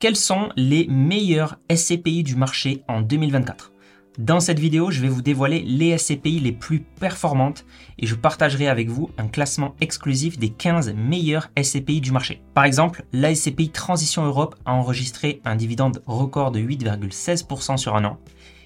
Quels sont les meilleurs SCPI du marché en 2024 Dans cette vidéo, je vais vous dévoiler les SCPI les plus performantes et je partagerai avec vous un classement exclusif des 15 meilleurs SCPI du marché. Par exemple, la SCPI Transition Europe a enregistré un dividende record de 8,16% sur un an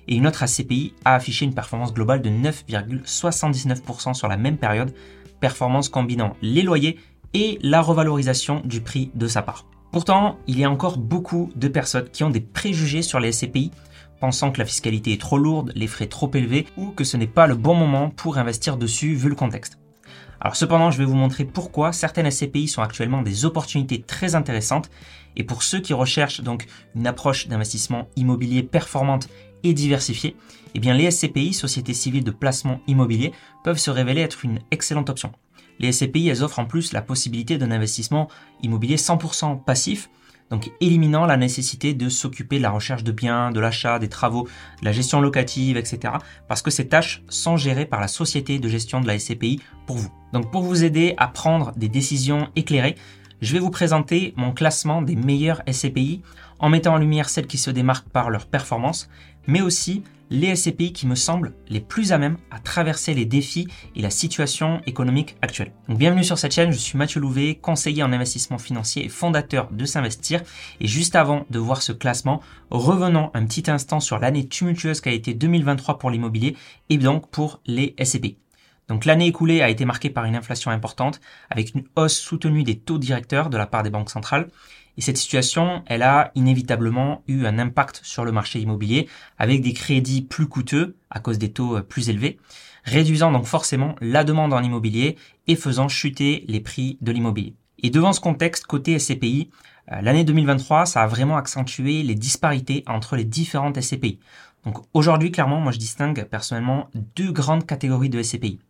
et une autre SCPI a affiché une performance globale de 9,79% sur la même période, performance combinant les loyers et la revalorisation du prix de sa part. Pourtant, il y a encore beaucoup de personnes qui ont des préjugés sur les SCPI, pensant que la fiscalité est trop lourde, les frais trop élevés, ou que ce n'est pas le bon moment pour investir dessus vu le contexte. Alors cependant, je vais vous montrer pourquoi certaines SCPI sont actuellement des opportunités très intéressantes, et pour ceux qui recherchent donc une approche d'investissement immobilier performante et diversifiée, eh bien les SCPI, sociétés civiles de placement immobilier, peuvent se révéler être une excellente option. Les SCPI, elles offrent en plus la possibilité d'un investissement immobilier 100% passif, donc éliminant la nécessité de s'occuper de la recherche de biens, de l'achat, des travaux, de la gestion locative, etc. Parce que ces tâches sont gérées par la société de gestion de la SCPI pour vous. Donc pour vous aider à prendre des décisions éclairées, je vais vous présenter mon classement des meilleurs SCPI en mettant en lumière celles qui se démarquent par leur performance, mais aussi les SCPI qui me semblent les plus à même à traverser les défis et la situation économique actuelle. bienvenue sur cette chaîne, je suis Mathieu Louvet, conseiller en investissement financier et fondateur de S'investir. Et juste avant de voir ce classement, revenons un petit instant sur l'année tumultueuse qu'a été 2023 pour l'immobilier et donc pour les SCPI. Donc l'année écoulée a été marquée par une inflation importante, avec une hausse soutenue des taux directeurs de la part des banques centrales, et cette situation, elle a inévitablement eu un impact sur le marché immobilier avec des crédits plus coûteux à cause des taux euh, plus élevés, réduisant donc forcément la demande en immobilier et faisant chuter les prix de l'immobilier. Et devant ce contexte, côté SCPI, euh, l'année 2023, ça a vraiment accentué les disparités entre les différentes SCPI. Donc aujourd'hui, clairement, moi je distingue personnellement deux grandes catégories de SCPI.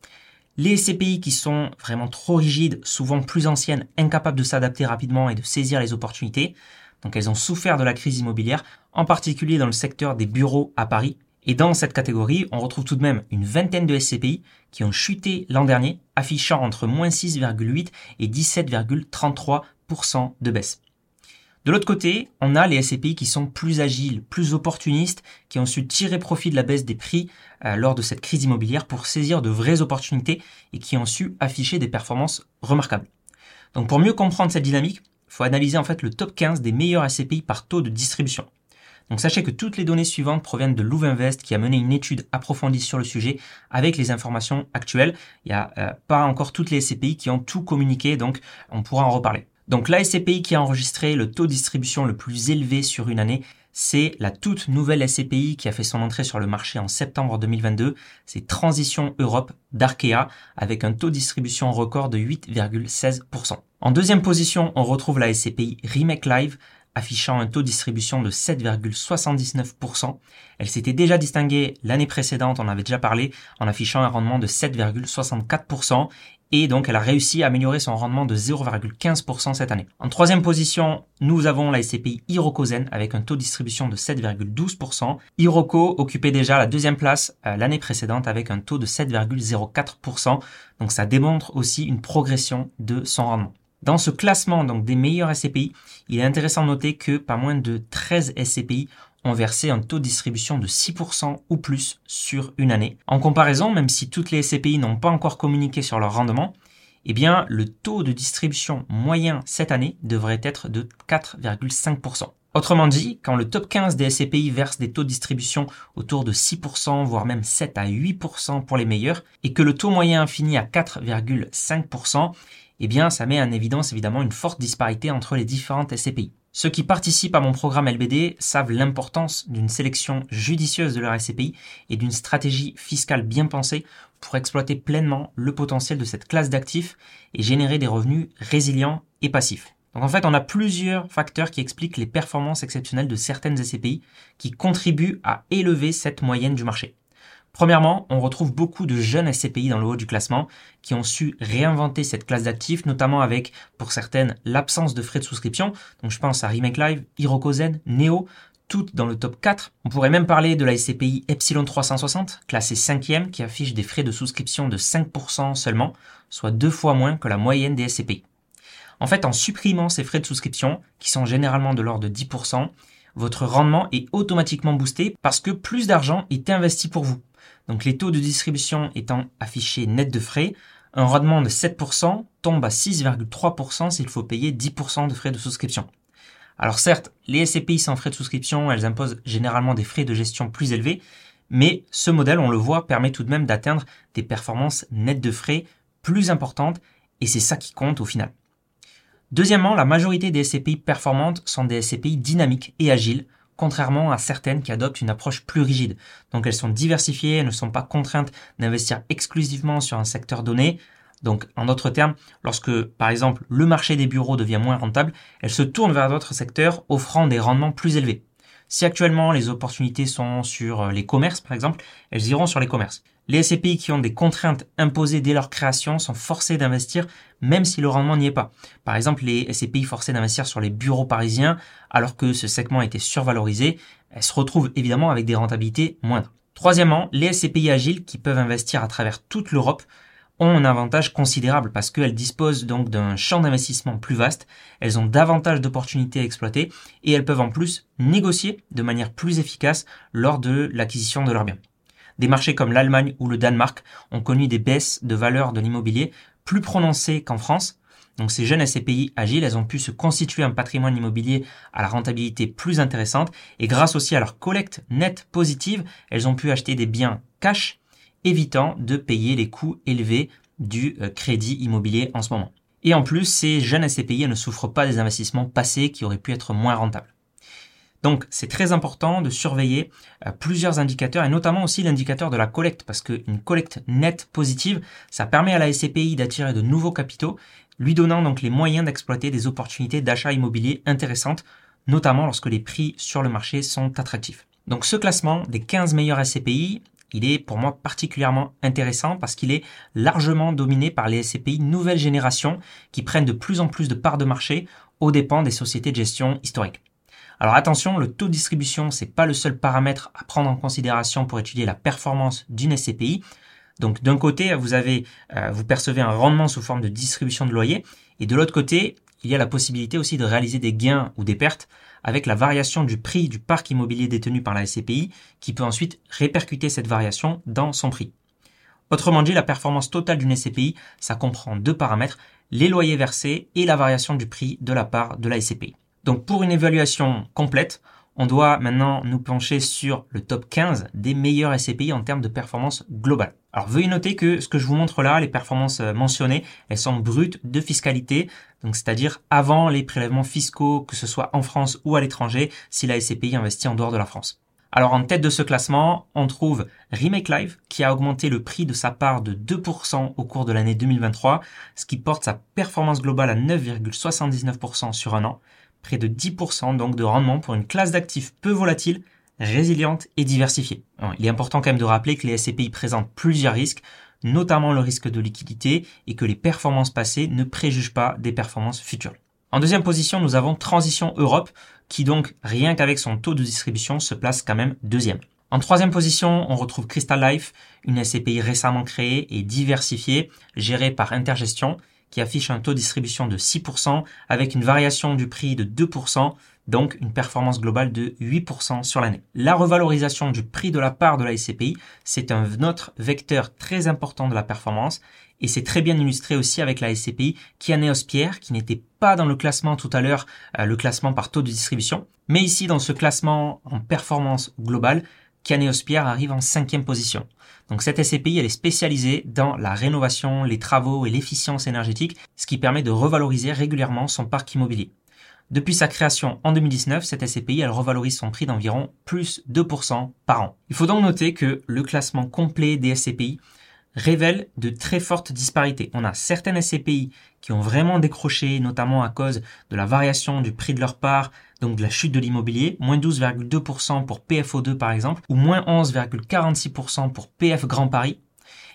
Les SCPI qui sont vraiment trop rigides, souvent plus anciennes, incapables de s'adapter rapidement et de saisir les opportunités. Donc elles ont souffert de la crise immobilière, en particulier dans le secteur des bureaux à Paris. Et dans cette catégorie, on retrouve tout de même une vingtaine de SCPI qui ont chuté l'an dernier, affichant entre moins 6,8 et 17,33% de baisse. De l'autre côté, on a les SCPI qui sont plus agiles, plus opportunistes, qui ont su tirer profit de la baisse des prix euh, lors de cette crise immobilière pour saisir de vraies opportunités et qui ont su afficher des performances remarquables. Donc pour mieux comprendre cette dynamique, il faut analyser en fait le top 15 des meilleurs SCPI par taux de distribution. Donc sachez que toutes les données suivantes proviennent de Louvinvest qui a mené une étude approfondie sur le sujet avec les informations actuelles. Il n'y a euh, pas encore toutes les SCPI qui ont tout communiqué, donc on pourra en reparler. Donc la SCPI qui a enregistré le taux de distribution le plus élevé sur une année, c'est la toute nouvelle SCPI qui a fait son entrée sur le marché en septembre 2022. C'est Transition Europe d'Arkea avec un taux de distribution record de 8,16%. En deuxième position, on retrouve la SCPI Remake Live affichant un taux de distribution de 7,79%. Elle s'était déjà distinguée l'année précédente, on avait déjà parlé, en affichant un rendement de 7,64%. Et donc, elle a réussi à améliorer son rendement de 0,15% cette année. En troisième position, nous avons la SCPI Hiroko Zen avec un taux de distribution de 7,12%. Hiroko occupait déjà la deuxième place euh, l'année précédente avec un taux de 7,04%. Donc, ça démontre aussi une progression de son rendement. Dans ce classement des meilleurs SCPI, il est intéressant de noter que pas moins de 13 SCPI ont versé un taux de distribution de 6% ou plus sur une année. En comparaison, même si toutes les SCPI n'ont pas encore communiqué sur leur rendement, eh bien, le taux de distribution moyen cette année devrait être de 4,5%. Autrement dit, quand le top 15 des SCPI verse des taux de distribution autour de 6%, voire même 7 à 8% pour les meilleurs, et que le taux moyen finit à 4,5%, eh bien, ça met en évidence évidemment une forte disparité entre les différentes SCPI. Ceux qui participent à mon programme LBD savent l'importance d'une sélection judicieuse de leur SCPI et d'une stratégie fiscale bien pensée pour exploiter pleinement le potentiel de cette classe d'actifs et générer des revenus résilients et passifs. Donc en fait, on a plusieurs facteurs qui expliquent les performances exceptionnelles de certaines SCPI qui contribuent à élever cette moyenne du marché. Premièrement, on retrouve beaucoup de jeunes SCPI dans le haut du classement qui ont su réinventer cette classe d'actifs, notamment avec, pour certaines, l'absence de frais de souscription. Donc je pense à Remake Live, Hirokozen, Neo, toutes dans le top 4. On pourrait même parler de la SCPI Epsilon 360, classée 5e, qui affiche des frais de souscription de 5% seulement, soit deux fois moins que la moyenne des SCPI. En fait, en supprimant ces frais de souscription, qui sont généralement de l'ordre de 10%, votre rendement est automatiquement boosté parce que plus d'argent est investi pour vous. Donc les taux de distribution étant affichés net de frais, un rendement de 7% tombe à 6,3% s'il faut payer 10% de frais de souscription. Alors certes, les SCPI sans frais de souscription, elles imposent généralement des frais de gestion plus élevés, mais ce modèle, on le voit, permet tout de même d'atteindre des performances nettes de frais plus importantes, et c'est ça qui compte au final. Deuxièmement, la majorité des SCPI performantes sont des SCPI dynamiques et agiles, contrairement à certaines qui adoptent une approche plus rigide. Donc elles sont diversifiées, elles ne sont pas contraintes d'investir exclusivement sur un secteur donné. Donc en d'autres termes, lorsque par exemple le marché des bureaux devient moins rentable, elles se tournent vers d'autres secteurs offrant des rendements plus élevés. Si actuellement les opportunités sont sur les commerces par exemple, elles iront sur les commerces. Les SCPI qui ont des contraintes imposées dès leur création sont forcés d'investir même si le rendement n'y est pas. Par exemple, les SCPI forcés d'investir sur les bureaux parisiens alors que ce segment était survalorisé, elles se retrouvent évidemment avec des rentabilités moindres. Troisièmement, les SCPI agiles qui peuvent investir à travers toute l'Europe ont un avantage considérable parce qu'elles disposent donc d'un champ d'investissement plus vaste, elles ont davantage d'opportunités à exploiter et elles peuvent en plus négocier de manière plus efficace lors de l'acquisition de leurs biens. Des marchés comme l'Allemagne ou le Danemark ont connu des baisses de valeur de l'immobilier plus prononcées qu'en France. Donc ces jeunes SCPI agiles, elles ont pu se constituer un patrimoine immobilier à la rentabilité plus intéressante et grâce aussi à leur collecte nette positive, elles ont pu acheter des biens cash, évitant de payer les coûts élevés du euh, crédit immobilier en ce moment. Et en plus, ces jeunes SCPI ne souffrent pas des investissements passés qui auraient pu être moins rentables. Donc c'est très important de surveiller euh, plusieurs indicateurs et notamment aussi l'indicateur de la collecte parce qu'une collecte nette positive, ça permet à la SCPI d'attirer de nouveaux capitaux, lui donnant donc les moyens d'exploiter des opportunités d'achat immobilier intéressantes, notamment lorsque les prix sur le marché sont attractifs. Donc ce classement des 15 meilleurs SCPI, il est pour moi particulièrement intéressant parce qu'il est largement dominé par les SCPI nouvelle génération qui prennent de plus en plus de parts de marché aux dépens des sociétés de gestion historiques. Alors attention, le taux de distribution, c'est pas le seul paramètre à prendre en considération pour étudier la performance d'une SCPI. Donc d'un côté, euh, vous percevez un rendement sous forme de distribution de loyer, et de l'autre côté, il y a la possibilité aussi de réaliser des gains ou des pertes avec la variation du prix du parc immobilier détenu par la SCPI, qui peut ensuite répercuter cette variation dans son prix. Autrement dit, la performance totale d'une SCPI, ça comprend deux paramètres, les loyers versés et la variation du prix de la part de la SCPI. Donc pour une évaluation complète, on doit maintenant nous pencher sur le top 15 des meilleurs SCPI en termes de performance globale. Alors veuillez noter que ce que je vous montre là, les performances euh, mentionnées, elles sont brutes de fiscalité, donc c'est-à-dire avant les prélèvements fiscaux, que ce soit en France ou à l'étranger, si la SCPI investit en dehors de la France. Alors en tête de ce classement, on trouve Remake Live qui a augmenté le prix de sa part de 2% au cours de l'année 2023, ce qui porte sa performance globale à 9,79% sur un an près de 10% donc de rendement pour une classe d'actifs peu volatile, résiliente et diversifiée. il est important quand même de rappeler que les SCPI présentent plusieurs risques, notamment le risque de liquidité et que les performances passées ne préjugent pas des performances futures. En deuxième position, nous avons Transition Europe, qui donc, rien qu'avec son taux de distribution, se place quand même deuxième. En troisième position, on retrouve Crystal Life, une SCPI récemment créée et diversifiée, gérée par Intergestion, qui affiche un taux de distribution de 6% avec une variation du prix de 2%, donc une performance globale de 8% sur l'année. La revalorisation du prix de la part de la SCPI, c'est un autre vecteur très important de la performance et c'est très bien illustré aussi avec la SCPI Kianeos Pierre qui n'était pas dans le classement tout à l'heure, euh, le classement par taux de distribution, mais ici dans ce classement en performance globale, Caneos Pierre arrive en cinquième position. Donc cette SCPI, elle est spécialisée dans la rénovation, les travaux et l'efficience énergétique, ce qui permet de revaloriser régulièrement son parc immobilier. Depuis sa création en 2019, cette SCPI, elle revalorise son prix d'environ plus 2% par an. Il faut donc noter que le classement complet des SCPI révèle de très fortes disparités. On a certaines SCPI qui ont vraiment décroché, notamment à cause de la variation du prix de leur part, donc de la chute de l'immobilier, moins 12,2% pour PFO2 par exemple, ou moins 11,46% pour PF Grand Paris.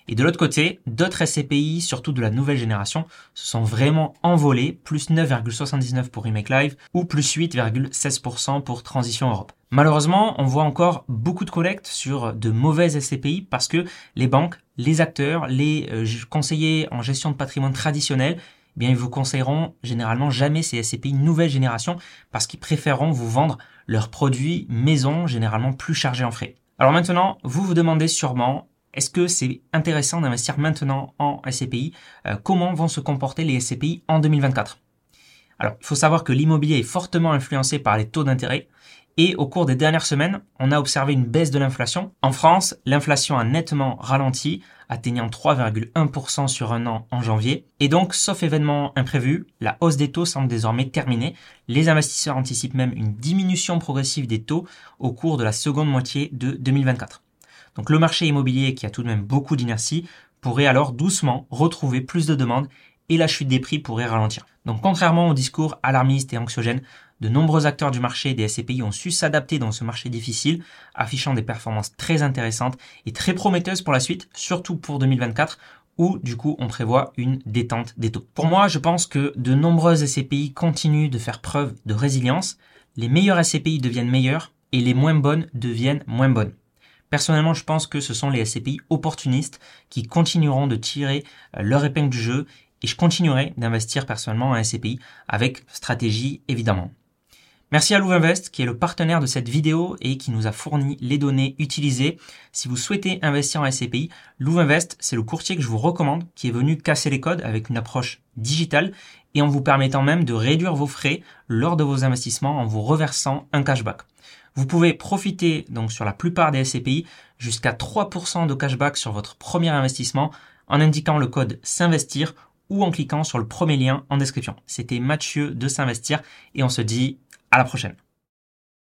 Et de l'autre côté, d'autres SCPI, surtout de la nouvelle génération, se sont vraiment envolés, plus 9,79 pour Remake Live ou plus 8,16% pour Transition Europe. Malheureusement, on voit encore beaucoup de collectes sur de mauvaises SCPI parce que les banques, les acteurs, les euh, conseillers en gestion de patrimoine traditionnels, eh bien ils vous conseilleront généralement jamais ces SCPI nouvelle génération parce qu'ils préféreront vous vendre leurs produits maison généralement plus chargés en frais. Alors maintenant, vous vous demandez sûrement est-ce que c'est intéressant d'investir maintenant en SCPI euh, Comment vont se comporter les SCPI en 2024 Alors, il faut savoir que l'immobilier est fortement influencé par les taux d'intérêt. Et au cours des dernières semaines, on a observé une baisse de l'inflation. En France, l'inflation a nettement ralenti, atteignant 3,1% sur un an en janvier. Et donc, sauf événement imprévu, la hausse des taux semble désormais terminée. Les investisseurs anticipent même une diminution progressive des taux au cours de la seconde moitié de 2024. Donc le marché immobilier, qui a tout de même beaucoup d'inertie, pourrait alors doucement retrouver plus de demandes et la chute des prix pourrait ralentir. Donc contrairement au discours alarmiste et anxiogène, de nombreux acteurs du marché des SCPI ont su s'adapter dans ce marché difficile, affichant des performances très intéressantes et très prometteuses pour la suite, surtout pour 2024 où du coup on prévoit une détente des taux. Pour moi, je pense que de nombreuses SCPI continuent de faire preuve de résilience, les meilleures SCPI deviennent meilleures et les moins bonnes deviennent moins bonnes. Personnellement, je pense que ce sont les SCPI opportunistes qui continueront de tirer euh, leur épingle du jeu et je continuerai d'investir personnellement en SCPI avec stratégie évidemment. Merci à Louvinvest qui est le partenaire de cette vidéo et qui nous a fourni les données utilisées. Si vous souhaitez investir en SCPI, Louvinvest, c'est le courtier que je vous recommande qui est venu casser les codes avec une approche digitale et en vous permettant même de réduire vos frais lors de vos investissements en vous reversant un cashback. Vous pouvez profiter donc sur la plupart des SCPI jusqu'à 3% de cashback sur votre premier investissement en indiquant le code s'investir ou en cliquant sur le premier lien en description. C'était Mathieu de s'investir et on se dit à la prochaine.